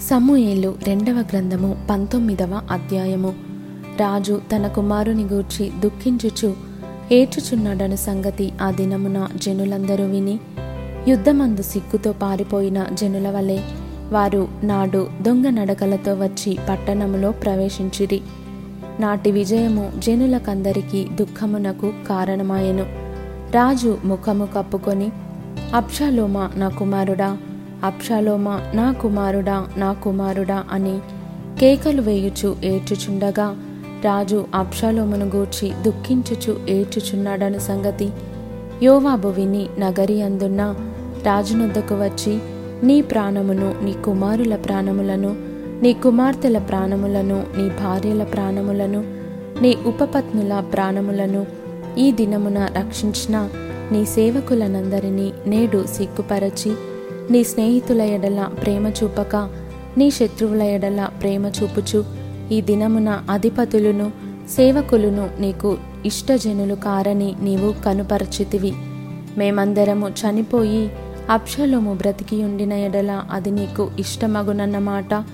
సమూయేలు రెండవ గ్రంథము పంతొమ్మిదవ అధ్యాయము. రాజు తన కుమారుని గూర్చి దుఃఖించుచు ఏడ్చుచున్నాడను సంగతి ఆ దినమున జనులందరూ విని యుద్ధమందు సిగ్గుతో పారిపోయిన జనుల వలె వారు నాడు దొంగ నడకలతో వచ్చి పట్టణములో ప్రవేశించిరి. నాటి విజయము జనులకందరికీ దుఃఖమునకు కారణమాయెను. రాజు ముఖము కప్పుకొని అప్షాలోమా నా కుమారుడా అప్షాలోమా నా కుమారుడా నా కుమారుడా అని కేకలు వేయుచు ఏడ్చుచుండగా రాజు అప్షాలోమును గూర్చి దుఃఖించుచు ఏడ్చుచున్నాడను సంగతి యోవాబు విని నగరి అందున్న రాజునొద్దకు వచ్చి నీ ప్రాణమును నీ కుమారుల ప్రాణములను నీ కుమార్తెల ప్రాణములను నీ భార్యల ప్రాణములను నీ ఉపపత్నుల ప్రాణములను ఈ దినమున రక్షించిన నీ సేవకులనందరినీ నేడు సిగ్గుపరచి నీ స్నేహితుల ఎడల ప్రేమ చూపక నీ శత్రువుల ఎడల ప్రేమ చూపుచు. ఈ దినమున అధిపతులను సేవకులను నీకు ఇష్టజనులు కారని నీవు కనుపరచితివి. మేమందరము చనిపోయి అప్షలోము బ్రతికి ఉండిన ఎడల అది నీకు ఇష్టమగునన్నమాట.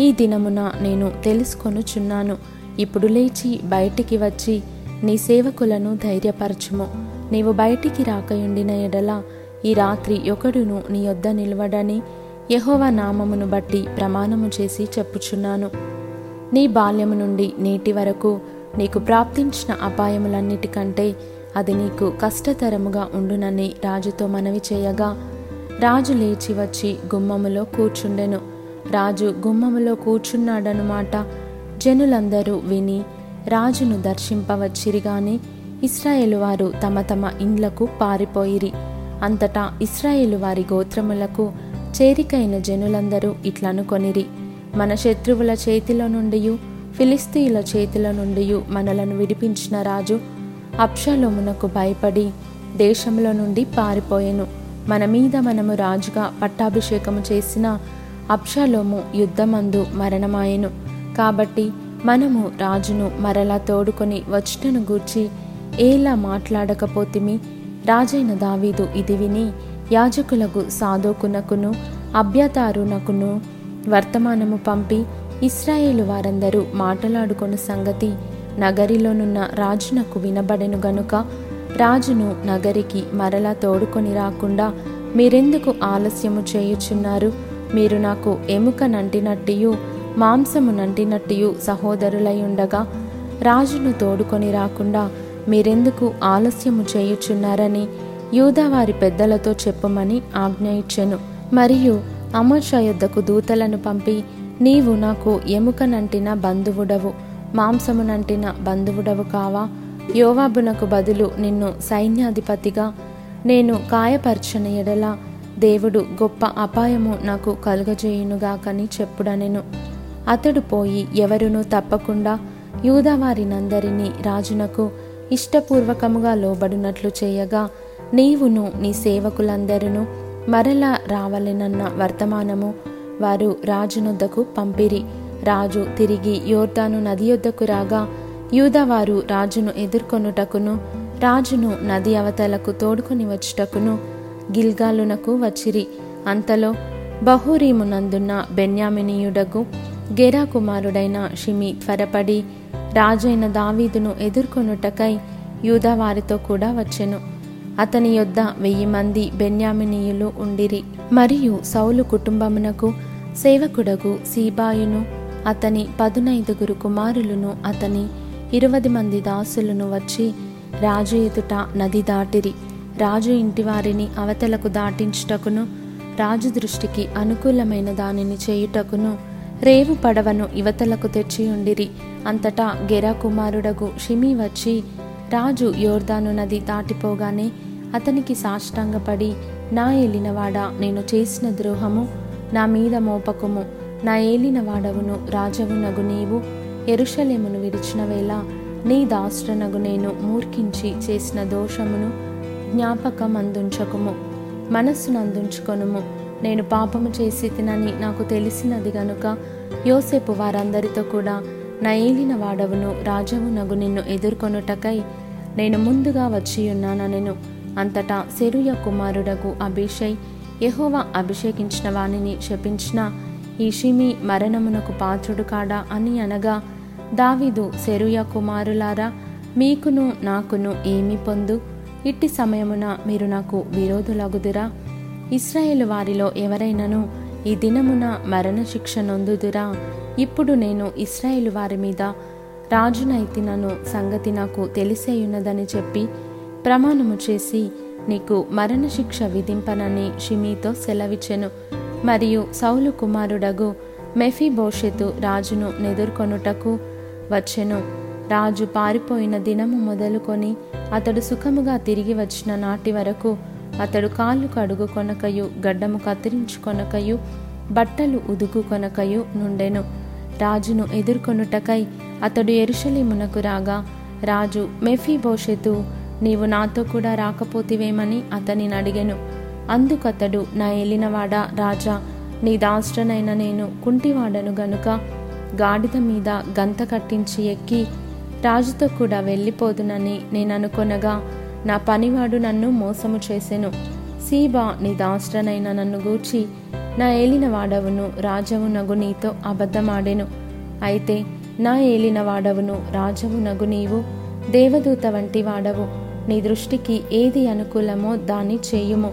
ఈ దినమున నేను తెలుసుకొనుచున్నాను. ఇప్పుడు లేచి బయటికి వచ్చి నీ సేవకులను ధైర్యపరచుము. నీవు బయటికి రాకయుండిన ఎడల ఈ రాత్రి ఒకడును నీ యొద్ద నిలవడని యహోవ నామమును బట్టి ప్రమాణము చేసి చెప్పుచున్నాను. నీ బాల్యము నుండి నేటి వరకు నీకు ప్రాప్తించిన అపాయములన్నిటికంటే అది నీకు కష్టతరముగా ఉండునని రాజుతో మనవి చేయగా రాజు లేచి వచ్చి గుమ్మములో కూర్చుండెను. రాజు గుమ్మములో కూర్చున్నాడనుమాట. జనులందరూ విని రాజును దర్శింపవచ్చిరిగాని ఇస్రాయేలు వారు తమ తమ ఇండ్లకు పారిపోయిరి. అంతటా ఇస్రాయేలు వారి గోత్రములకు చేరికైన జనులందరూ ఇట్లనుకొనిరి మన శత్రువుల చేతిలో నుండి ఫిలిస్తీయుల చేతిలో నుండి మనలను విడిపించిన రాజు అప్షలోమునకు భయపడి దేశంలో నుండి పారిపోయెను. మన మీద మనము రాజుగా పట్టాభిషేకము చేసిన అప్షలోము యుద్ధమందు మరణమాయెను. కాబట్టి మనము రాజును మరలా తోడుకొని వచ్చటను గూర్చి ఏలా మాట్లాడకపోతిమి? రాజైన దావీదు ఇది విని యాజకులకు సాధోకునకును అభ్యతారునకును వర్తమానము పంపి ఇస్రాయేలు వారందరూ మాట్లాడుకున్న సంగతి నగరిలోనున్న రాజునకు వినబడెను గనుక రాజును నగరికి మరలా తోడుకొని రాకుండా మీరెందుకు ఆలస్యము చేయుచున్నారు? మీరు నాకు ఎముక నంటినట్టియు మాంసము నంటినట్టియు సహోదరులై ఉండగా రాజును తోడుకొని రాకుండా మీరెందుకు ఆలస్యము చేయుచున్నారని యూదావారి పెద్దలతో చెప్పమని ఆజ్ఞ ఇచ్చెను. మరియు అమర్షా యొద్దకు దూతలను పంపి నీవు నాకు ఎముకనంటిన బంధువుడవు మాంసమునంటిన బంధువుడవు కావా? యోవాబునకు బదులు నిన్ను సైన్యాధిపతిగా నేను కాయపర్చని ఎడల దేవుడు గొప్ప అపాయము నాకు కలుగజేయునుగాకని చెప్పుడనెను. అతడు పోయి ఎవరునూ తప్పకుండా యూదవారినందరినీ రాజునకు ఇష్టపూర్వకముగా లోబడినట్లు చేయగా నీవును నీ సేవకులందరూ మరలా రావలెనన్న వర్తమానము వారు రాజునొద్దకు పంపిరి. రాజు తిరిగి యోర్దాను నది యొద్దకు రాగా యూదవారు రాజును ఎదుర్కొనుటకును రాజును నది అవతలకు తోడుకొని వచ్చుటకును గిల్గాలునకు వచ్చిరి. అంతలో బహూరీమునందున్న బెన్యామినీయుడకు గెరా కుమారుడైన షిమి త్వరపడి రాజైన దావీదును ఎదుర్కొనుటకై యూదవారితో కూడా వచ్చెను. అతని యొద్ద వెయ్యి మంది బెన్యామినీయులు ఉండిరి. మరియు సౌలు కుటుంబమునకు సేవకుడగు సీబాయును అతని పదునైదుగురు కుమారులను అతని ఇరవై మంది దాసులను వచ్చి రాజు ఎదుట నది దాటిరి. రాజు ఇంటివారిని అవతలకు దాటించుటకును రాజు దృష్టికి అనుకూలమైన దానిని చేయుటకును రేవు పడవను యువతలకు తెచ్చి ఉండిరి అంతటా గెరాకుమారుడగు షిమి వచ్చి రాజు యోర్దాను నది దాటిపోగానే అతనికి సాష్టాంగపడి నా ఏలినవాడా నేను చేసిన ద్రోహము? నా మీద మోపకము. నా ఏలినవాడవును రాజవునగు నీవు. ఎరుషలేమును విడిచిన వేళ నీ దాస్ట్రనగు నేను మూర్ఖించి చేసిన దోషమును జ్ఞాపకం అందించకుము మనస్సును అందించుకొనుము నేను పాపము చేసి తినని నాకు తెలిసినది గనుక యోసేపు వారందరితో కూడా నా వాడవును రాజవునగు నిన్ను ఎదుర్కొనుటకై నేను ముందుగా వచ్చి అంతటా సెరుయ కుమారుడకు అభిషై యెహోవా అభిషేకించిన వానిని శపించిన ఈ షిమి మరణమునకు పాత్రుడు కాడా అని అనగా దావీదు సెరుయ కుమారులారా మీకును నాకును ఏమి పొందు? ఇట్టి సమయమున మీరు నాకు విరోధులగుదురా? ఇస్రాయేల్ వారిలో ఎవరైనను ఈ దినమున మరణశిక్ష నొందుదురా? ఇప్పుడు నేను ఇస్రాయేల్ వారి మీద రాజునైతినను సంగతి నాకు తెలిసేయున్నదని చెప్పి ప్రమాణము చేసి నీకు మరణశిక్ష విధింపనని షిమీతో సెలవిచ్చెను. మరియు సౌలు కుమారుడగు మెఫీబోషెతు రాజును నెదుర్కొనుటకు వచ్చెను. రాజు పారిపోయిన దినము మొదలుకొని అతడు సుఖముగా తిరిగి వచ్చిన నాటి వరకు అతడు కాళ్ళు కడుగు కొనకయు గడ్డము కత్తిరించుకొనకయు బట్టలు ఉదుగు కొనకయు నుండెను. రాజును ఎదుర్కొనుటకై అతడు ఎరుషలీమునకు రాగా రాజు మెఫీబోషెతు నీవు నాతో కూడా రాకపోతివేమని అతనిని అడిగెను. అందుకతడు నా ఏలినవాడా రాజా నీ దాష్టనైన నేను కుంటివాడను గనుక గాడిద మీద గంత కట్టించి ఎక్కి రాజుతో కూడా వెళ్ళిపోదునని నేను అనుకొనగా నా పనివాడు నన్ను మోసము చేసెను. సీబా నీ దాష్టనైన నన్ను గూర్చి నా ఏలిన వాడవును రాజవు నగు నీతో అబద్ధమాడెను. అయితే నా ఏలిన వాడవును రాజవు నగు నీవు దేవదూత వంటి వాడవు. నీ దృష్టికి ఏది అనుకూలమో దాన్ని చేయుము.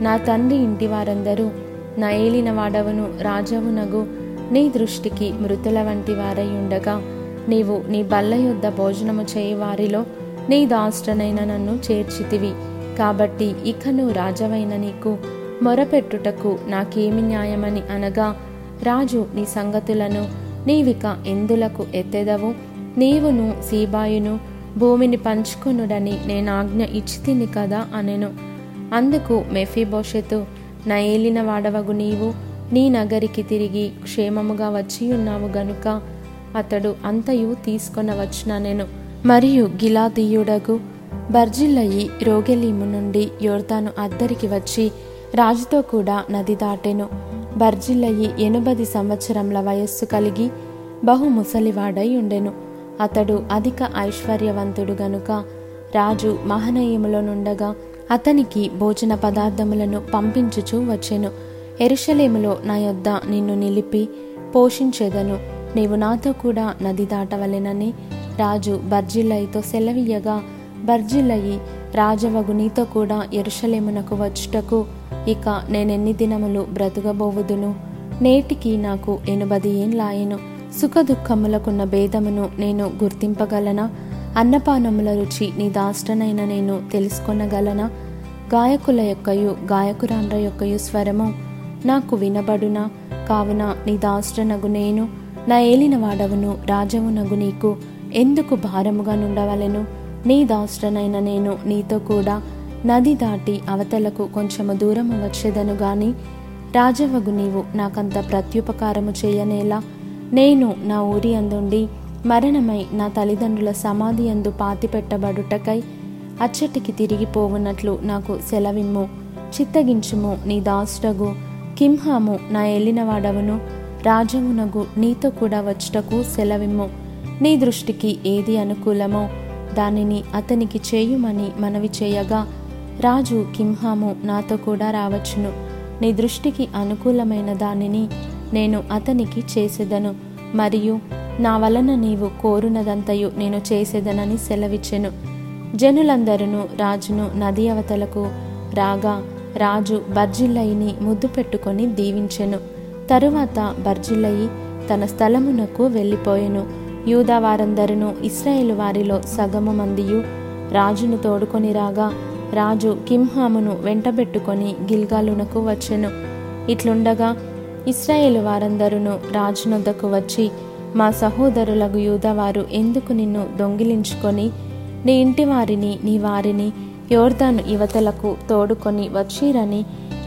నా తండ్రి ఇంటి వారందరూ నా ఏలిన వాడవును రాజవునగు నీ దృష్టికి మృతుల వంటి వారై ఉండగా నీవు నీ బల్ల యొద్ద భోజనము చేయవారిలో వారిలో నీ దాష్టనైన నన్ను చేర్చితివి. కాబట్టి ఇకను రాజవైన నీకు మొరపెట్టుటకు నాకేమి న్యాయమని అనగా రాజు నీ సంగతులను నీవిక ఎందులకు ఎత్తెదవు? నీవును సీబాయును భూమిని పంచుకొనుడని నేను ఆజ్ఞ ఇచ్చితిని కదా అనెను. అందుకు మెఫీభోషెతు నా ఏలిన వాడవగు నీవు నీ నగరికి తిరిగి క్షేమముగా వచ్చి ఉన్నావు గనుక అతడు అంతయు తీసుకొనవచ్చున నేను మరియు గిలాదీయుడగు బర్జిల్లయి రోగెలీము నుండి యోర్తాను అద్దరికి వచ్చి రాజుతో కూడా నది దాటెను. బర్జిల్లయి ఎనుబది సంవత్సరంల వయస్సు కలిగి బహు ముసలివాడై ఉండెను. అతడు అధిక ఐశ్వర్యవంతుడు గనుక రాజు మహనయములో నుండగా అతనికి భోజన పదార్థములను పంపించుచూ వచ్చెను. ఎరుషలేములో నా యొద్ద నిన్ను నిలిపి పోషించేదను. నీవు నాతో కూడా నది దాటవలెనని రాజు బర్జిల్లయితో సెలవీయగా బర్జిల్లయి రాజవగు నీతో కూడా ఎరుషలేమునకు వచ్చుటకు ఇక నేనెన్ని దినములు బ్రతుకబోవుదును? నేటికి నాకు ఎనుబది ఏంలాయెను సుఖ దుఃఖములకున్న భేదమును నేను గుర్తింపగలనా? అన్నపానముల రుచి నీ దాష్టనైన నేను తెలుసుకొనగలనా? గాయకుల యొక్కయు గాయకురాండ్ర యొక్కయు స్వరము నాకు వినబడునా? కావున నీ దాష్టనగు నేను నా ఏలిన వాడవును రాజవునగు నీకు ఎందుకు భారముగా నుండవలెను? నీ దాష్టనైన నేను నీతో కూడా నది దాటి అవతలకు కొంచెము దూరము వచ్చేదను గాని రాజవగు నీవు నాకంత ప్రత్యుపకారము చేయనేలా? నేను నా ఊరి అందుండి మరణమై నా తల్లిదండ్రుల సమాధి అందు పాతిపెట్టబడుటకై అచ్చటికి తిరిగిపోవున్నట్లు నాకు సెలవిమ్ము. చిత్తగించుము నీ దాసుడగు. కింహాము నా ఎల్లినవాడవును రాజమునగు నీతో కూడా వచ్చుటకు సెలవిమ్ము. నీ దృష్టికి ఏది అనుకూలమో దానిని అతనికి చేయుమని మనవి చేయగా రాజు కింహాము నాతో కూడా రావచ్చును. నీ దృష్టికి అనుకూలమైన దానిని నేను అతనికి చేసేదను. మరియు నా వలన నీవు కోరునదంతయు నేను చేసేదనని సెలవిచ్చెను. జనులందరూ రాజును నది అవతలకు రాగా రాజు బర్జిల్లయిని ముద్దు పెట్టుకొని దీవించెను. తరువాత బర్జిల్లయి తన స్థలమునకు వెళ్ళిపోయెను. యూదా వారందరూ ఇస్రాయేలు వారిలో సగము మందియు రాజును తోడుకొని రాగా రాజు కింహామును వెంటబెట్టుకొని గిల్గాలునకు వచ్చెను. ఇట్లుండగా ఇస్రాయేలు వారందరూ రాజునొద్దకు వచ్చి మా సహోదరులకు యూదవారు ఎందుకు నిన్ను దొంగిలించుకొని నీ ఇంటి వారిని నీ వారిని యోర్దాను యువతలకు తోడుకొని వచ్చిరని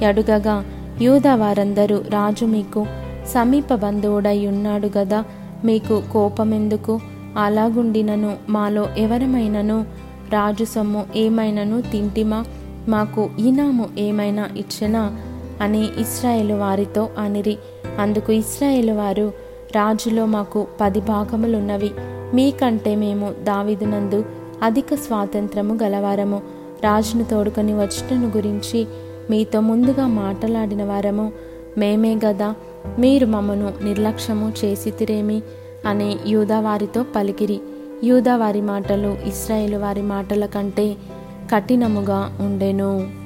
అడుగగా యూదా వారందరూ రాజు మీకు సమీప బంధువుడై ఉన్నాడు గదా మీకు కోపమెందుకు? అలాగుండినను మాలో ఎవరమైనను? రాజు సొమ్ము ఏమైనను తింటిమా? మాకు ఈనాము ఏమైనా ఇచ్చినా? అని ఇస్రాయేలు వారితో అనిరి. అందుకు ఇస్రాయేలు వారు రాజులో మాకు పది భాగములున్నవి. మీకంటే మేము దావిదునందు అధిక స్వాతంత్రము గలవారము. రాజును తోడుకొని వచ్చినను గురించి మీతో ముందుగా మాట్లాడిన వారము మేమే గదా. మీరు మమ్మను నిర్లక్ష్యము చేసితిరేమి అని యూదా వారితో పలికిరి. యూదా వారి మాటలు ఇస్రాయేలు వారి మాటల కంటే కఠినముగా ఉండెను.